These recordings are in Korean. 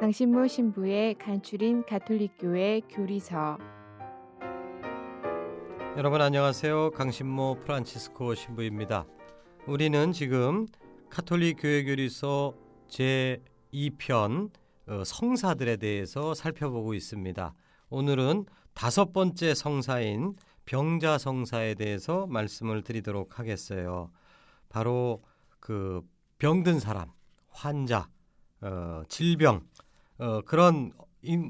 강신모 신부의 간추린 가톨릭교회 교리서 여러분 안녕하세요. 강신모 프란치스코 신부입니다. 우리는 지금 카톨릭 교회 교리서 제 2편 어, 성사들에 대해서 살펴보고 있습니다. 오늘은 다섯 번째 성사인 병자 성사에 대해서 말씀을 드리도록 하겠어요. 바로 그 병든 사람, 환자, 어, 질병 어, 그런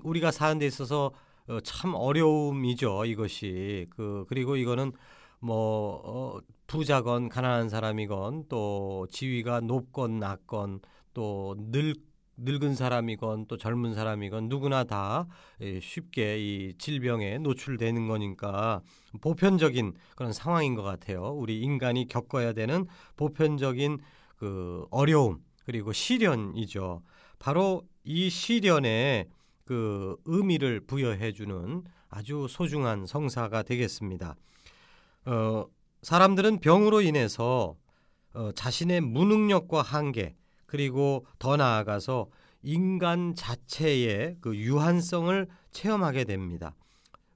우리가 사는 데 있어서 어, 참 어려움이죠 이것이 그 그리고 이거는 뭐 어, 부자건 가난한 사람이건 또 지위가 높건 낮건 또 늙 늙은 사람이건 또 젊은 사람이건 누구나 다 예, 쉽게 이 질병에 노출되는 거니까 보편적인 그런 상황인 것 같아요. 우리 인간이 겪어야 되는 보편적인 그 어려움 그리고 시련이죠. 바로 이 시련에 그 의미를 부여해 주는 아주 소중한 성사가 되겠습니다. 어, 사람들은 병으로 인해서 어, 자신의 무능력과 한계 그리고 더 나아가서 인간 자체의 그 유한성을 체험하게 됩니다.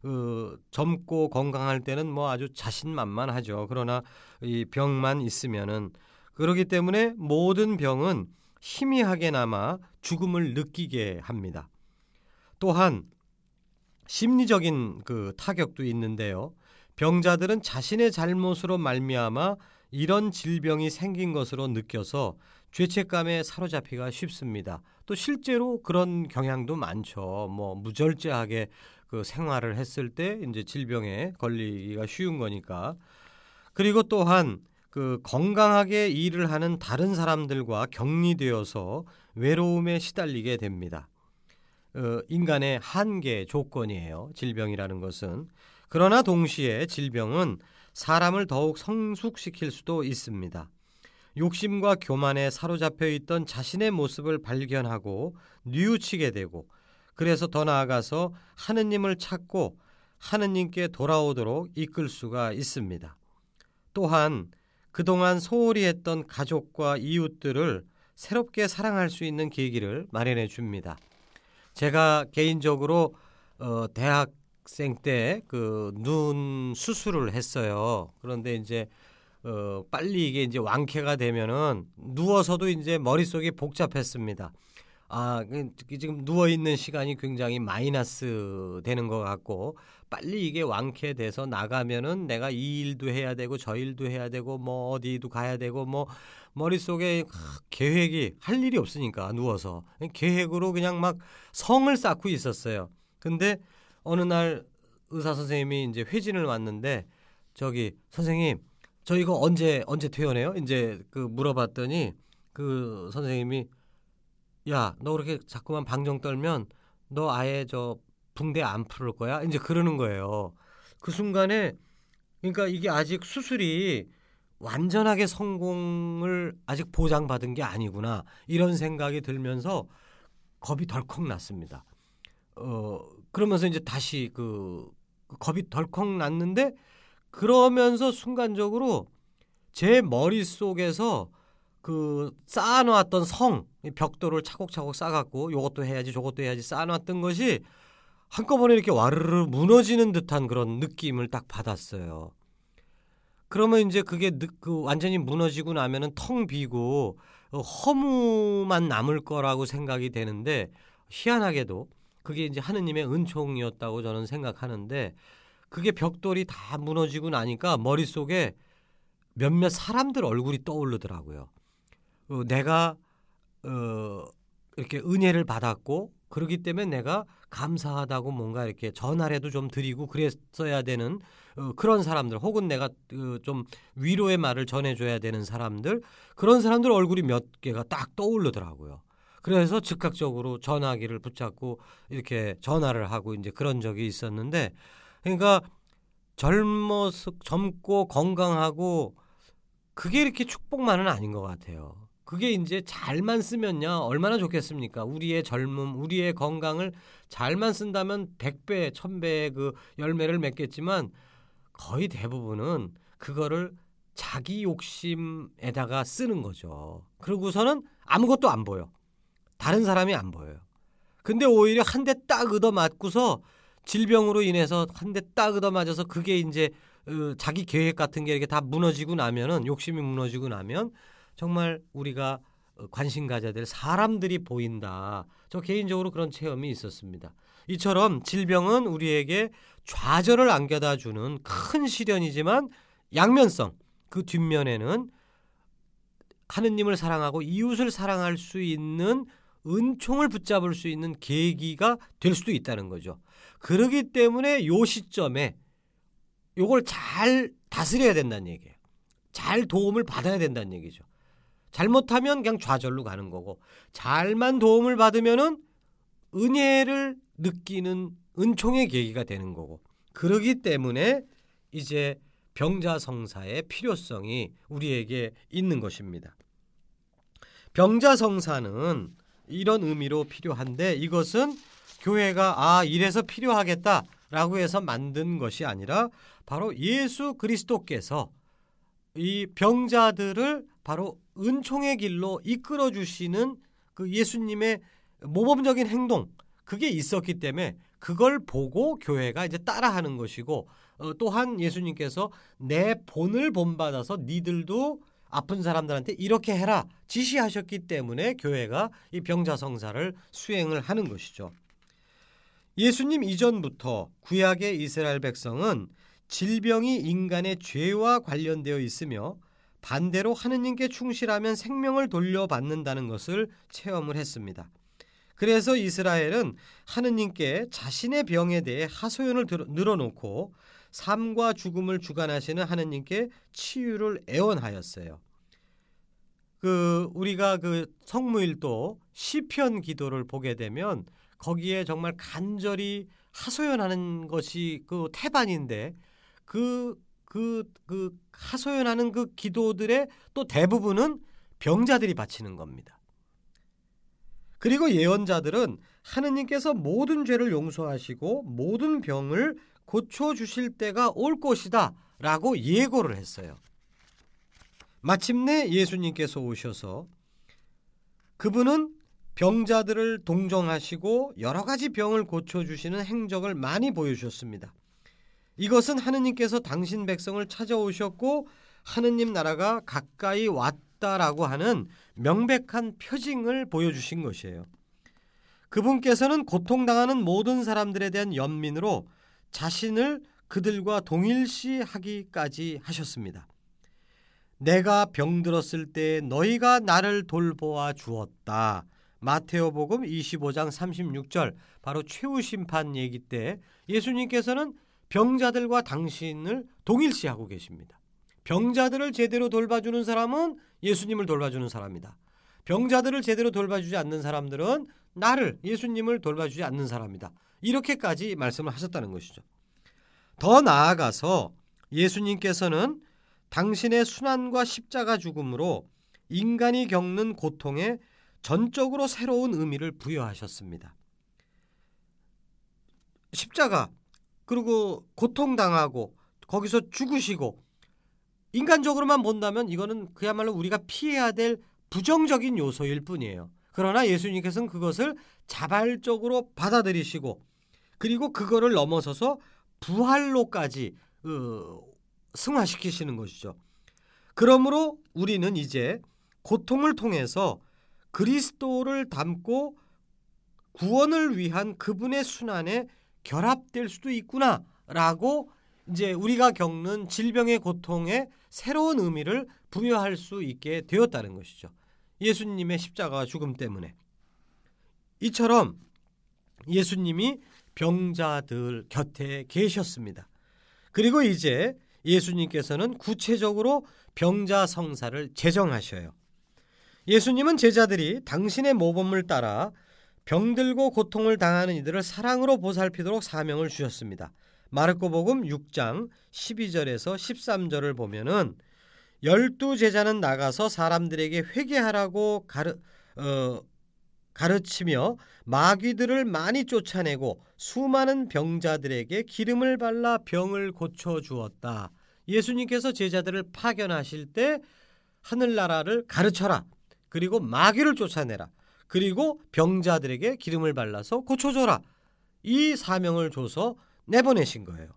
그 젊고 건강할 때는 뭐 아주 자신만만하죠. 그러나 이 병만 있으면은 그러기 때문에 모든 병은 희미하게나마 죽음을 느끼게 합니다. 또한 심리적인 그 타격도 있는데요. 병자들은 자신의 잘못으로 말미암아 이런 질병이 생긴 것으로 느껴서 죄책감에 사로잡히가 쉽습니다. 또 실제로 그런 경향도 많죠. 뭐 무절제하게 그 생활을 했을 때 이제 질병에 걸리기가 쉬운 거니까. 그리고 또한 그 건강하게 일을 하는 다른 사람들과 격리되어서 외로움에 시달리게 됩니다. 어, 인간의 한계 조건이에요. 질병이라는 것은. 그러나 동시에 질병은 사람을 더욱 성숙시킬 수도 있습니다. 욕심과 교만에 사로잡혀 있던 자신의 모습을 발견하고 뉘우치게 되고 그래서 더 나아가서 하느님을 찾고 하느님께 돌아오도록 이끌 수가 있습니다. 또한 그동안 소홀히 했던 가족과 이웃들을 새롭게 사랑할 수 있는 계기를 마련해 줍니다. 제가 개인적으로 어, 대학생 때 그 눈 수술을 했어요. 그런데 이제 어, 빨리 이게 이제 완쾌가 되면은 누워서도 이제 머릿속이 복잡했습니다. 아, 그, 지금 누워 있는 시간이 굉장히 마이너스 되는 것 같고 빨리 이게 완쾌돼서 나가면은 내가 이 일도 해야 되고 저 일도 해야 되고 뭐 어디도 가야 되고 뭐 머릿속에 계획이 할 일이 없으니까 누워서 계획으로 그냥 막 성을 쌓고 있었어요. 근데 어느 날 의사 선생님이 이제 회진을 왔는데 저기 선생님 저 이거 언제 언제 퇴원해요? 이제 그 물어봤더니 그 선생님이 야, 너 그렇게 자꾸만 방정 떨면 너 아예 저 붕대 안 풀을 거야? 이제 그러는 거예요. 그 순간에 그러니까 이게 아직 수술이 완전하게 성공을 아직 보장받은 게 아니구나. 이런 생각이 들면서 겁이 덜컥 났습니다. 어, 그러면서 이제 다시 그, 그 겁이 덜컥 났는데 그러면서 순간적으로 제 머릿속에서 그 쌓아놓았던 성 벽돌을 차곡차곡 쌓아갖고 요것도 해야지 저것도 해야지 쌓아놨던 것이 한꺼번에 이렇게 와르르 무너지는 듯한 그런 느낌을 딱 받았어요. 그러면 이제 그게 그 완전히 무너지고 나면은 텅 비고 허무만 남을 거라고 생각이 되는데 희한하게도 그게 이제 하느님의 은총이었다고 저는 생각하는데 그게 벽돌이 다 무너지고 나니까 머릿속에 몇몇 사람들 얼굴이 떠오르더라고요. 어, 내가 어, 이렇게 은혜를 받았고 그러기 때문에 내가 감사하다고 뭔가 이렇게 전화라도 좀 드리고 그랬어야 되는 어, 그런 사람들 혹은 내가 어, 좀 위로의 말을 전해줘야 되는 사람들 그런 사람들 얼굴이 몇 개가 딱 떠오르더라고요. 그래서 즉각적으로 전화기를 붙잡고 이렇게 전화를 하고 이제 그런 적이 있었는데 그러니까 젊어 젊고 건강하고 그게 이렇게 축복만은 아닌 것 같아요. 그게 이제 잘만 쓰면요 얼마나 좋겠습니까? 우리의 젊음, 우리의 건강을 잘만 쓴다면 100배, 1000배의 그 열매를 맺겠지만 거의 대부분은 그거를 자기 욕심에다가 쓰는 거죠. 그러고서는 아무것도 안 보여. 다른 사람이 안 보여요. 근데 오히려 한 대 딱 얻어 맞고서 질병으로 인해서 한 대 딱 얻어 맞아서 그게 이제 어, 자기 계획 같은 게 이렇게 다 무너지고 나면은 욕심이 무너지고 나면 정말 우리가 어, 관심 가져야 될 사람들이 보인다. 저 개인적으로 그런 체험이 있었습니다. 이처럼 질병은 우리에게 좌절을 안겨다 주는 큰 시련이지만 양면성 그 뒷면에는 하느님을 사랑하고 이웃을 사랑할 수 있는 은총을 붙잡을 수 있는 계기가 될 수도 있다는 거죠. 그러기 때문에 요 시점에 요걸 잘 다스려야 된다는 얘기예요. 잘 도움을 받아야 된다는 얘기죠. 잘못하면 그냥 좌절로 가는 거고 잘만 도움을 받으면은 은혜를 느끼는 은총의 계기가 되는 거고 그러기 때문에 이제 병자성사의 필요성이 우리에게 있는 것입니다. 병자성사는 이런 의미로 필요한데 이것은 교회가 아 이래서 필요하겠다라고 해서 만든 것이 아니라 바로 예수 그리스도께서 이 병자들을 바로 은총의 길로 이끌어 주시는 그 예수님의 모범적인 행동 그게 있었기 때문에 그걸 보고 교회가 이제 따라하는 것이고 어, 또한 예수님께서 내 본을 본받아서 니들도 아픈 사람들한테 이렇게 해라 지시하셨기 때문에 교회가 이 병자성사를 수행을 하는 것이죠. 예수님 이전부터 구약의 이스라엘 백성은 질병이 인간의 죄와 관련되어 있으며 반대로 하느님께 충실하면 생명을 돌려받는다는 것을 체험을 했습니다. 그래서 이스라엘은 하느님께 자신의 병에 대해 하소연을 늘어놓고 삶과 죽음을 주관하시는 하느님께 치유를 애원하였어요. 그 우리가 그 성무일도 시편 기도를 보게 되면 거기에 정말 간절히 하소연하는 것이 그 태반인데 그 그, 그 하소연하는 그 기도들의 또 대부분은 병자들이 바치는 겁니다. 그리고 예언자들은 하느님께서 모든 죄를 용서하시고 모든 병을 고쳐 주실 때가 올 것이다 라고 예고를 했어요. 마침내 예수님께서 오셔서 그분은 병자들을 동정하시고 여러 가지 병을 고쳐 주시는 행적을 많이 보여주셨습니다. 이것은 하느님께서 당신 백성을 찾아오셨고 하느님 나라가 가까이 왔다라고 하는 명백한 표징을 보여주신 것이에요. 그분께서는 고통당하는 모든 사람들에 대한 연민으로 자신을 그들과 동일시하기까지 하셨습니다. 내가 병들었을 때 너희가 나를 돌보아 주었다. 마테오복음 25장 36절 바로 최후 심판 얘기 때 예수님께서는 병자들과 당신을 동일시하고 계십니다. 병자들을 제대로 돌봐주는 사람은 예수님을 돌봐주는 사람이다. 병자들을 제대로 돌봐주지 않는 사람들은 나를 예수님을 돌봐주지 않는 사람이다. 이렇게까지 말씀을 하셨다는 것이죠. 더 나아가서 예수님께서는 당신의 순환과 십자가 죽음으로 인간이 겪는 고통에 전적으로 새로운 의미를 부여하셨습니다. 십자가 그리고 고통당하고 거기서 죽으시고 인간적으로만 본다면 이거는 그야말로 우리가 피해야 될 부정적인 요소일 뿐이에요. 그러나 예수님께서는 그것을 자발적으로 받아들이시고 그리고 그거를 넘어서서 부활로까지 어, 승화시키시는 것이죠. 그러므로 우리는 이제 고통을 통해서 그리스도를 담고 구원을 위한 그분의 순환에 결합될 수도 있구나라고 이제 우리가 겪는 질병의 고통에 새로운 의미를 부여할 수 있게 되었다는 것이죠. 예수님의 십자가 죽음 때문에. 이처럼 예수님이 병자들 곁에 계셨습니다. 그리고 이제 예수님께서는 구체적으로 병자 성사를 제정하셔요. 예수님은 제자들이 당신의 모범을 따라 병들고 고통을 당하는 이들을 사랑으로 보살피도록 사명을 주셨습니다. 마르코복음 6장 12절에서 13절을 보면은 열두 제자는 나가서 사람들에게 회개하라고 가르 어, 가르치며 마귀들을 많이 쫓아내고 수많은 병자들에게 기름을 발라 병을 고쳐 주었다. 예수님께서 제자들을 파견하실 때 하늘나라를 가르쳐라. 그리고 마귀를 쫓아내라. 그리고 병자들에게 기름을 발라서 고쳐줘라. 이 사명을 줘서 내보내신 거예요.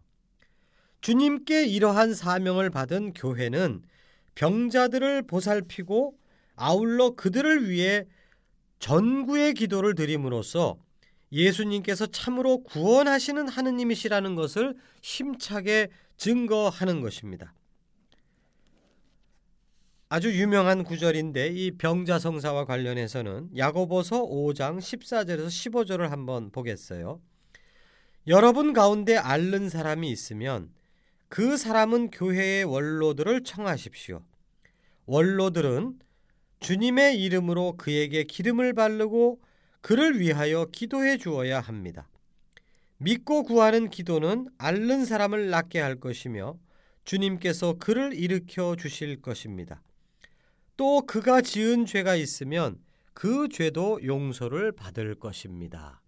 주님께 이러한 사명을 받은 교회는 병자들을 보살피고 아울러 그들을 위해 전구의 기도를 드림으로써 예수님께서 참으로 구원하시는 하느님이시라는 것을 힘차게 증거하는 것입니다. 아주 유명한 구절인데 이 병자성사와 관련해서는 야고보서 5장 14절에서 15절을 한번 보겠어요. 여러분 가운데 앓는 사람이 있으면 그 사람은 교회의 원로들을 청하십시오. 원로들은 주님의 이름으로 그에게 기름을 바르고 그를 위하여 기도해 주어야 합니다. 믿고 구하는 기도는 앓는 사람을 낫게 할 것이며 주님께서 그를 일으켜 주실 것입니다. 또 그가 지은 죄가 있으면 그 죄도 용서를 받을 것입니다.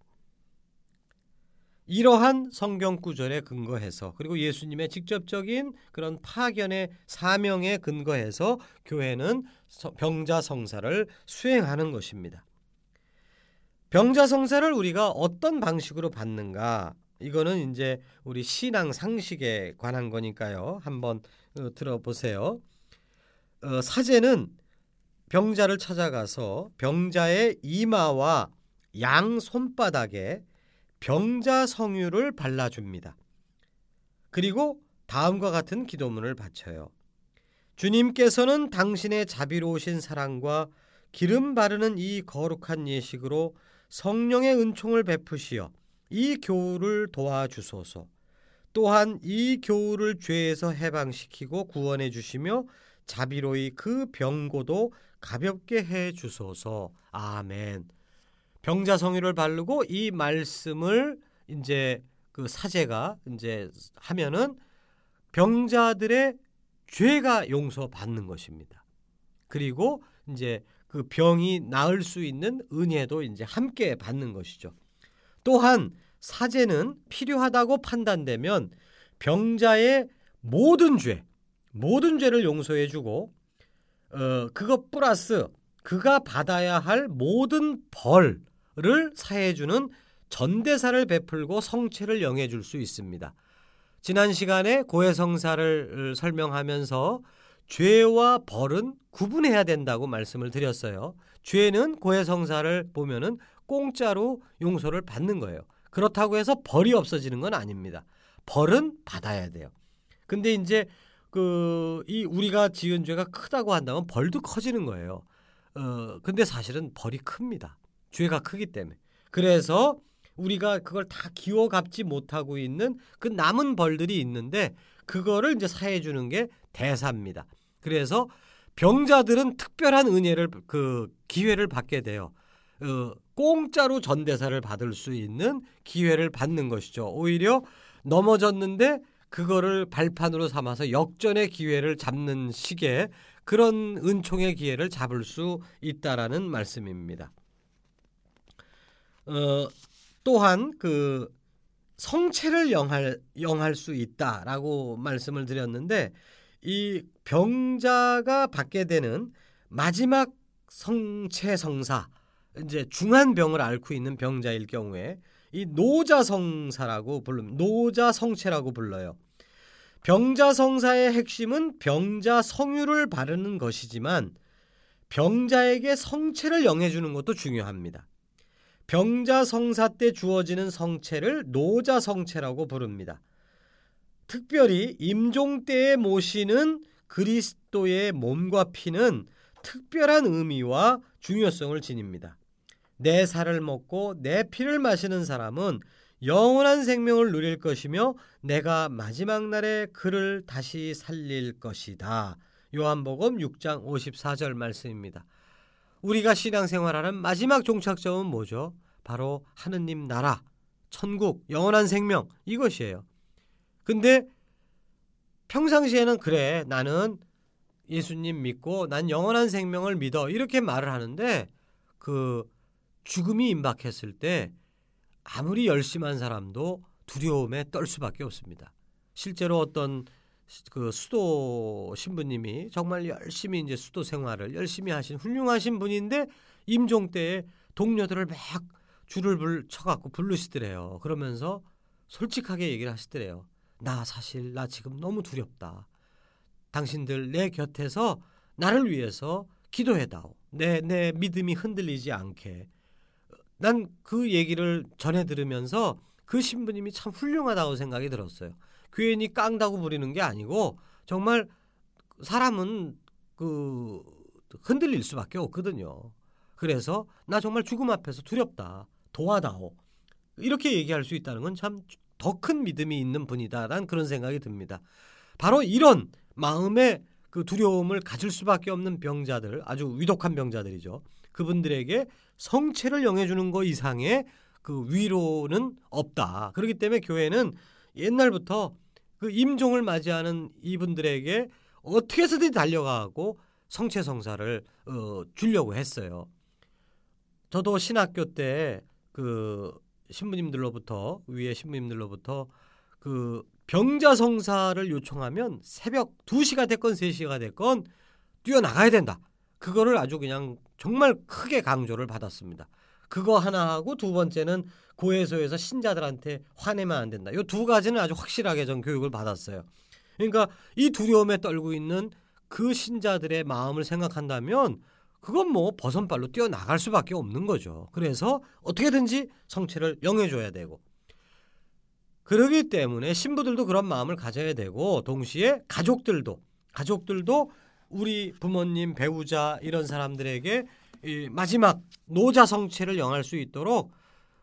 이러한 성경 구절에 근거해서 그리고 예수님의 직접적인 그런 파견의 사명에 근거해서 교회는 병자 성사를 수행하는 것입니다. 병자 성사를 우리가 어떤 방식으로 받는가? 이거는 이제 우리 신앙 상식에 관한 거니까요. 한번 어, 들어보세요. 어, 사제는 병자를 찾아가서 병자의 이마와 양 손바닥에 병자 성유를 발라줍니다. 그리고 다음과 같은 기도문을 바쳐요. 주님께서는 당신의 자비로우신 사랑과 기름 바르는 이 거룩한 예식으로 성령의 은총을 베푸시어 이 교우를 도와주소서. 또한 이 교우를 죄에서 해방시키고 구원해 주시며 자비로이 그 병고도 가볍게 해 주소서. 아멘. 병자 성유를 바르고 이 말씀을 이제 그 사제가 이제 하면은 병자들의 죄가 용서받는 것입니다. 그리고 이제 그 병이 나을 수 있는 은혜도 이제 함께 받는 것이죠. 또한 사제는 필요하다고 판단되면 병자의 모든 죄, 모든 죄를 용서해 주고 어 그것 플러스 그가 받아야 할 모든 벌를 사해주는 전대사를 베풀고 성체를 영해줄 수 있습니다. 지난 시간에 고해성사를 설명하면서 죄와 벌은 구분해야 된다고 말씀을 드렸어요. 죄는 고해성사를 보면은 공짜로 용서를 받는 거예요. 그렇다고 해서 벌이 없어지는 건 아닙니다. 벌은 받아야 돼요. 근데 이제 그 이 우리가 지은 죄가 크다고 한다면 벌도 커지는 거예요. 어 근데 사실은 벌이 큽니다. 죄가 크기 때문에. 그래서 우리가 그걸 다 기워 갚지 못하고 있는 그 남은 벌들이 있는데 그거를 이제 사해 주는 게 대사입니다. 그래서 병자들은 특별한 은혜를 그 기회를 받게 돼요. 어, 공짜로 전대사를 받을 수 있는 기회를 받는 것이죠. 오히려 넘어졌는데 그거를 발판으로 삼아서 역전의 기회를 잡는 식의 그런 은총의 기회를 잡을 수 있다라는 말씀입니다. 어, 또한 그 성체를 영할 영할 수 있다라고 말씀을 드렸는데 이 병자가 받게 되는 마지막 성체 성사 이제 중한 병을 앓고 있는 병자일 경우에 이 노자 성사라고 부릅니다. 노자 성체라고 불러요. 병자 성사의 핵심은 병자 성유를 바르는 것이지만 병자에게 성체를 영해 주는 것도 중요합니다. 병자 성사 때 주어지는 성체를 노자 성체라고 부릅니다. 특별히 임종 때에 모시는 그리스도의 몸과 피는 특별한 의미와 중요성을 지닙니다. 내 살을 먹고 내 피를 마시는 사람은 영원한 생명을 누릴 것이며 내가 마지막 날에 그를 다시 살릴 것이다. 요한복음 6장 54절 말씀입니다. 우리가 신앙생활하는 마지막 종착점은 뭐죠? 바로 하느님 나라, 천국, 영원한 생명 이것이에요. 근데 평상시에는 그래 나는 예수님 믿고 난 영원한 생명을 믿어 이렇게 말을 하는데 그 죽음이 임박했을 때 아무리 열심한 사람도 두려움에 떨 수밖에 없습니다. 실제로 어떤 그 수도 신부님이 정말 열심히 이제 수도 생활을 열심히 하신 훌륭하신 분인데 임종 때에 동료들을 막 줄을 불 쳐갖고 부르시더래요. 그러면서 솔직하게 얘기를 하시더래요. 나 사실 나 지금 너무 두렵다. 당신들 내 곁에서 나를 위해서 기도해다오. 내, 내 믿음이 흔들리지 않게. 난 그 얘기를 전해 들으면서 그 신부님이 참 훌륭하다고 생각이 들었어요. 괜히 깡다고 부리는 게 아니고 정말 사람은 그 흔들릴 수밖에 없거든요. 그래서 나 정말 죽음 앞에서 두렵다. 도와다오. 이렇게 얘기할 수 있다는 건 참 더 큰 믿음이 있는 분이다라는 그런 생각이 듭니다. 바로 이런 마음의 그 두려움을 가질 수밖에 없는 병자들, 아주 위독한 병자들이죠. 그분들에게 성체를 영해주는 것 이상의 그 위로는 없다. 그렇기 때문에 교회는 옛날부터 그 임종을 맞이하는 이분들에게 어떻게 해서든 달려가고 성체 성사를 어, 주려고 했어요. 저도 신학교 때 그 신부님들로부터 위에 신부님들로부터 그 병자 성사를 요청하면 새벽 2시가 됐건 3시가 됐건 뛰어나가야 된다. 그거를 아주 그냥 정말 크게 강조를 받았습니다. 그거 하나 하고 두 번째는 고해소에서 신자들한테 화내면 안 된다. 이 두 가지는 아주 확실하게 전 교육을 받았어요. 그러니까 이 두려움에 떨고 있는 그 신자들의 마음을 생각한다면 그건 뭐 버선발로 뛰어나갈 수밖에 없는 거죠. 그래서 어떻게든지 성체를 영해줘야 되고 그러기 때문에 신부들도 그런 마음을 가져야 되고 동시에 가족들도 가족들도 우리 부모님 배우자 이런 사람들에게 이 마지막 노자 성체를 영할 수 있도록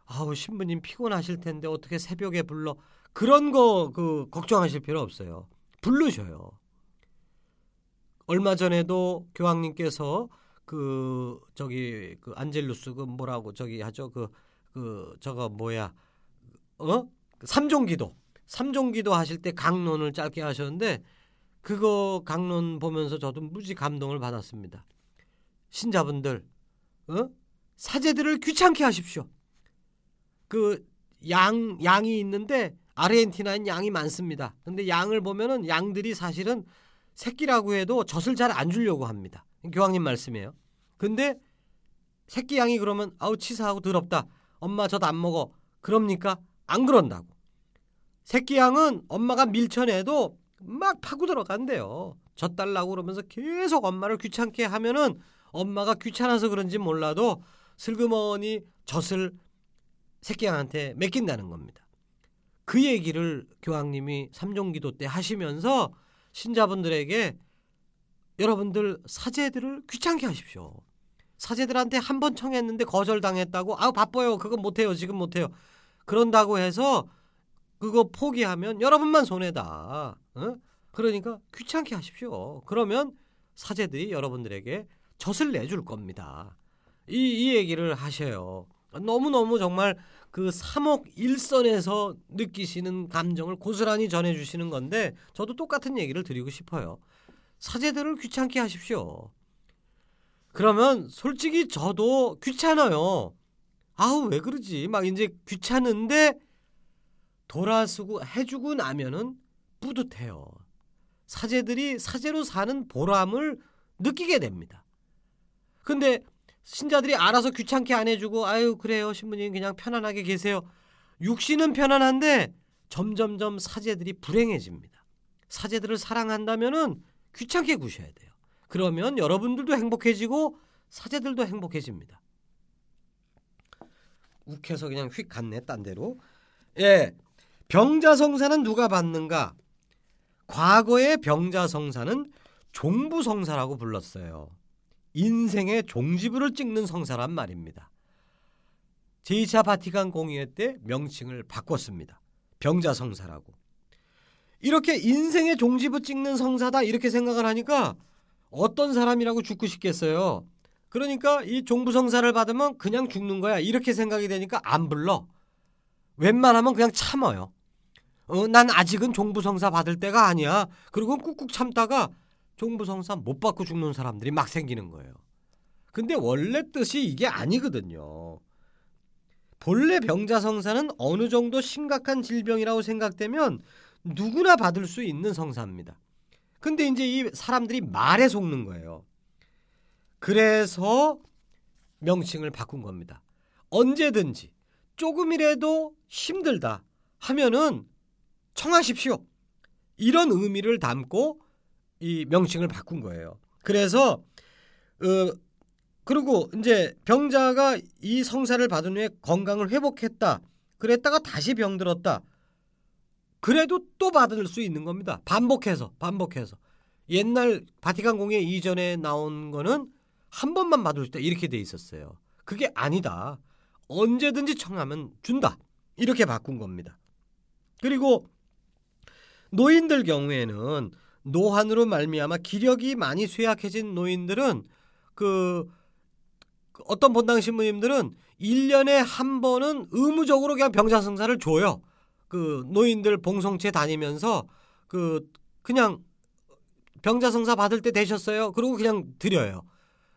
아우 신부님 피곤하실 텐데 어떻게 새벽에 불러? 그런 거 그 걱정하실 필요 없어요. 부르셔요. 얼마 전에도 교황님께서 그 저기 그 안젤루스 그 뭐라고 저기 하죠? 그그 그 저거 뭐야? 어? 삼종기도. 삼종기도 하실 때 강론을 짧게 하셨는데 그거 강론 보면서 저도 무지 감동을 받았습니다. 신자분들 어? 사제들을 귀찮게 하십시오. 그 양 양이 있는데 아르헨티나는 양이 많습니다. 근데 양을 보면은 양들이 사실은 새끼라고 해도 젖을 잘 안 주려고 합니다. 교황님 말씀이에요. 근데 새끼 양이 그러면 아우 치사하고 더럽다. 엄마 젖 안 먹어. 그럽니까? 안 그런다고. 새끼 양은 엄마가 밀쳐내도 막 파고 들어간대요. 젖 달라고 그러면서 계속 엄마를 귀찮게 하면은 엄마가 귀찮아서 그런지 몰라도 슬그머니 젖을 새끼양한테 맡긴다는 겁니다. 그 얘기를 교황님이 삼종기도 때 하시면서 신자분들에게 여러분들 사제들을 귀찮게 하십시오. 사제들한테 한 번 청했는데 거절당했다고 아우 바빠요. 그건 못해요. 지금 못해요. 그런다고 해서 그거 포기하면 여러분만 손해다. 어? 그러니까 귀찮게 하십시오. 그러면 사제들이 여러분들에게 젖을 내줄 겁니다. 이, 이 얘기를 하셔요. 너무너무 정말 그 3억 1선에서 느끼시는 감정을 고스란히 전해주시는 건데 저도 똑같은 얘기를 드리고 싶어요. 사제들을 귀찮게 하십시오. 그러면 솔직히 저도 귀찮아요. 아우 왜 그러지? 막 이제 귀찮은데 돌아서고 해주고 나면은 뿌듯해요. 사제들이 사제로 사는 보람을 느끼게 됩니다. 근데 신자들이 알아서 귀찮게 안 해주고 아유 그래요 신부님 그냥 편안하게 계세요. 육신은 편안한데 점점점 사제들이 불행해집니다. 사제들을 사랑한다면은 귀찮게 구셔야 돼요. 그러면 여러분들도 행복해지고 사제들도 행복해집니다. 욱해서 그냥 휙 갔네 딴 데로. 예. 병자 성사는 누가 받는가? 과거의 병자성사는 종부성사라고 불렀어요. 인생의 종지부를 찍는 성사란 말입니다. 제2차 바티칸 공의회 때 명칭을 바꿨습니다. 병자성사라고. 이렇게 인생의 종지부 찍는 성사다 이렇게 생각을 하니까 어떤 사람이라고 죽고 싶겠어요. 그러니까 이 종부성사를 받으면 그냥 죽는 거야 이렇게 생각이 되니까 안 불러. 웬만하면 그냥 참아요. 어, 난 아직은 종부성사 받을 때가 아니야. 그리고 꾹꾹 참다가 종부성사 못 받고 죽는 사람들이 막 생기는 거예요. 근데 원래 뜻이 이게 아니거든요. 본래 병자성사는 어느 정도 심각한 질병이라고 생각되면 누구나 받을 수 있는 성사입니다. 근데 이제 이 사람들이 말에 속는 거예요. 그래서 명칭을 바꾼 겁니다. 언제든지 조금이라도 힘들다 하면은 청하십시오. 이런 의미를 담고 이 명칭을 바꾼 거예요. 그래서 어, 그리고 이제 병자가 이 성사를 받은 후에 건강을 회복했다. 그랬다가 다시 병들었다. 그래도 또 받을 수 있는 겁니다. 반복해서 반복해서. 옛날 바티칸 공회 이전에 나온 거는 한 번만 받을 수 있다 이렇게 돼 있었어요. 그게 아니다. 언제든지 청하면 준다. 이렇게 바꾼 겁니다. 그리고 노인들 경우에는 노환으로 말미암아 기력이 많이 쇠약해진 노인들은 그 어떤 본당 신부님들은 1년에 한 번은 의무적으로 그냥 병자성사를 줘요. 그 노인들 봉송체 다니면서 그 그냥 병자성사 받을 때 되셨어요. 그리고 그냥 드려요.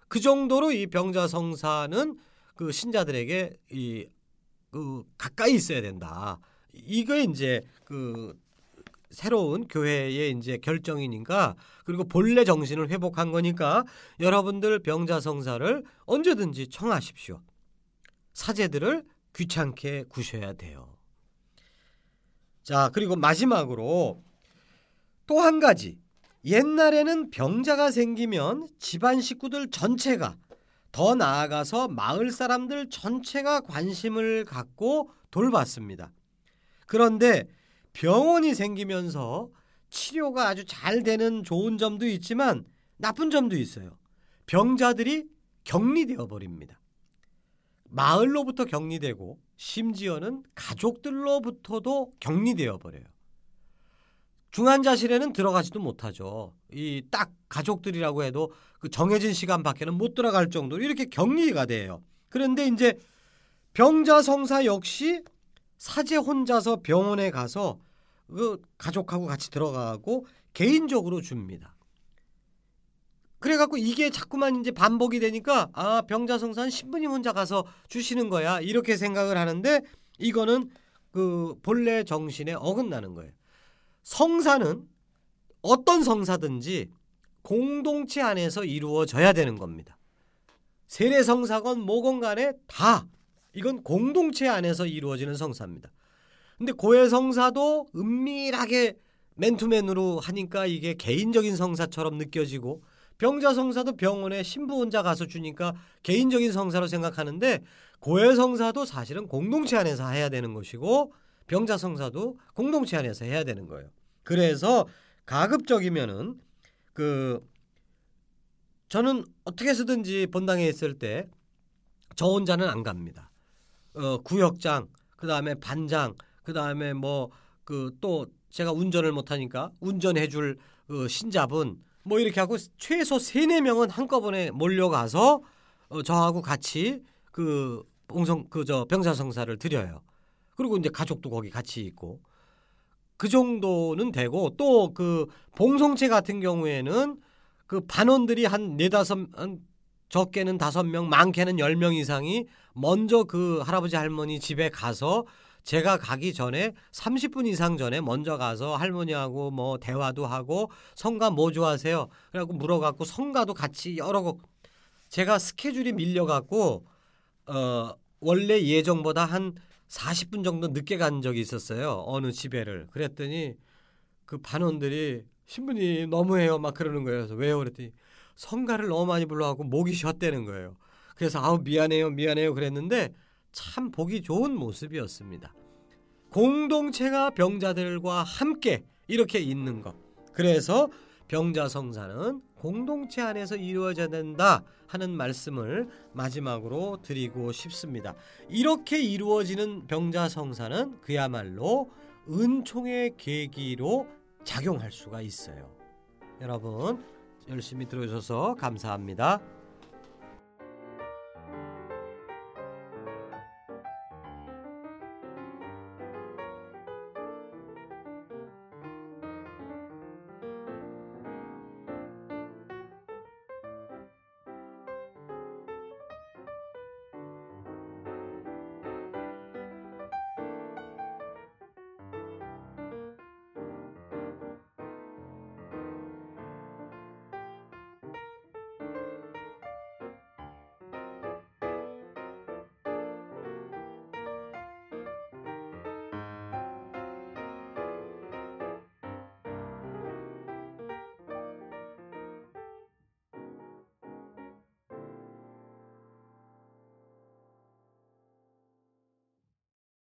그 정도로 이 병자성사는 그 신자들에게 이 그 가까이 있어야 된다. 이거 이제 그 새로운 교회의 이제 결정이니까 그리고 본래 정신을 회복한 거니까 여러분들 병자성사를 언제든지 청하십시오. 사제들을 귀찮게 구셔야 돼요. 자, 그리고 마지막으로 또 한 가지. 옛날에는 병자가 생기면 집안 식구들 전체가 더 나아가서 마을 사람들 전체가 관심을 갖고 돌봤습니다. 그런데 병원이 생기면서 치료가 아주 잘 되는 좋은 점도 있지만 나쁜 점도 있어요. 병자들이 격리되어 버립니다. 마을로부터 격리되고 심지어는 가족들로부터도 격리되어 버려요. 중환자실에는 들어가지도 못하죠. 이 딱 가족들이라고 해도 그 정해진 시간 밖에는 못 들어갈 정도로 이렇게 격리가 돼요. 그런데 이제 병자 성사 역시 사제 혼자서 병원에 가서 그 가족하고 같이 들어가고 개인적으로 줍니다. 그래갖고 이게 자꾸만 이제 반복이 되니까 아 병자성산 신부님 혼자 가서 주시는 거야 이렇게 생각을 하는데 이거는 그 본래 정신에 어긋나는 거예요. 성사는 어떤 성사든지 공동체 안에서 이루어져야 되는 겁니다. 세례성사건 뭐건 간에 다 이건 공동체 안에서 이루어지는 성사입니다. 근데 고해 성사도 은밀하게 맨투맨으로 하니까 이게 개인적인 성사처럼 느껴지고 병자 성사도 병원에 신부 혼자 가서 주니까 개인적인 성사로 생각하는데 고해 성사도 사실은 공동체 안에서 해야 되는 것이고 병자 성사도 공동체 안에서 해야 되는 거예요. 그래서 가급적이면은 그 저는 어떻게 해서든지 본당에 있을 때 저 혼자는 안 갑니다. 어, 구역장, 그 다음에 반장, 그 다음에 뭐 그 또 제가 운전을 못하니까 운전해줄 그 신잡은 뭐 이렇게 하고 최소 세네 명은 한꺼번에 몰려가서 어, 저하고 같이 그 봉성 그 저 병사성사를 드려요. 그리고 이제 가족도 거기 같이 있고 그 정도는 되고 또 그 봉송체 같은 경우에는 그 반원들이 한 네다섯 한 적게는 다섯 명, 많게는 열 명 이상이 먼저 그 할아버지 할머니 집에 가서 제가 가기 전에 30분 이상 전에 먼저 가서 할머니하고 뭐 대화도 하고 성가 뭐 좋아하세요? 그래갖고 물어갖고 성가도 같이 여러 곡 제가 스케줄이 밀려갖고 어 원래 예정보다 한 40분 정도 늦게 간 적이 있었어요. 어느 집에를. 그랬더니 그 반원들이 신부님 너무해요 막 그러는 거예요. 그래서 왜요? 그랬더니 성가를 너무 많이 불러갖고 목이 쉬었다는 거예요. 그래서 아우 미안해요 미안해요 그랬는데 참 보기 좋은 모습이었습니다. 공동체가 병자들과 함께 이렇게 있는 것 그래서 병자 성사는 공동체 안에서 이루어져야 된다 하는 말씀을 마지막으로 드리고 싶습니다. 이렇게 이루어지는 병자 성사는 그야말로 은총의 계기로 작용할 수가 있어요. 여러분 열심히 들어주셔서 감사합니다.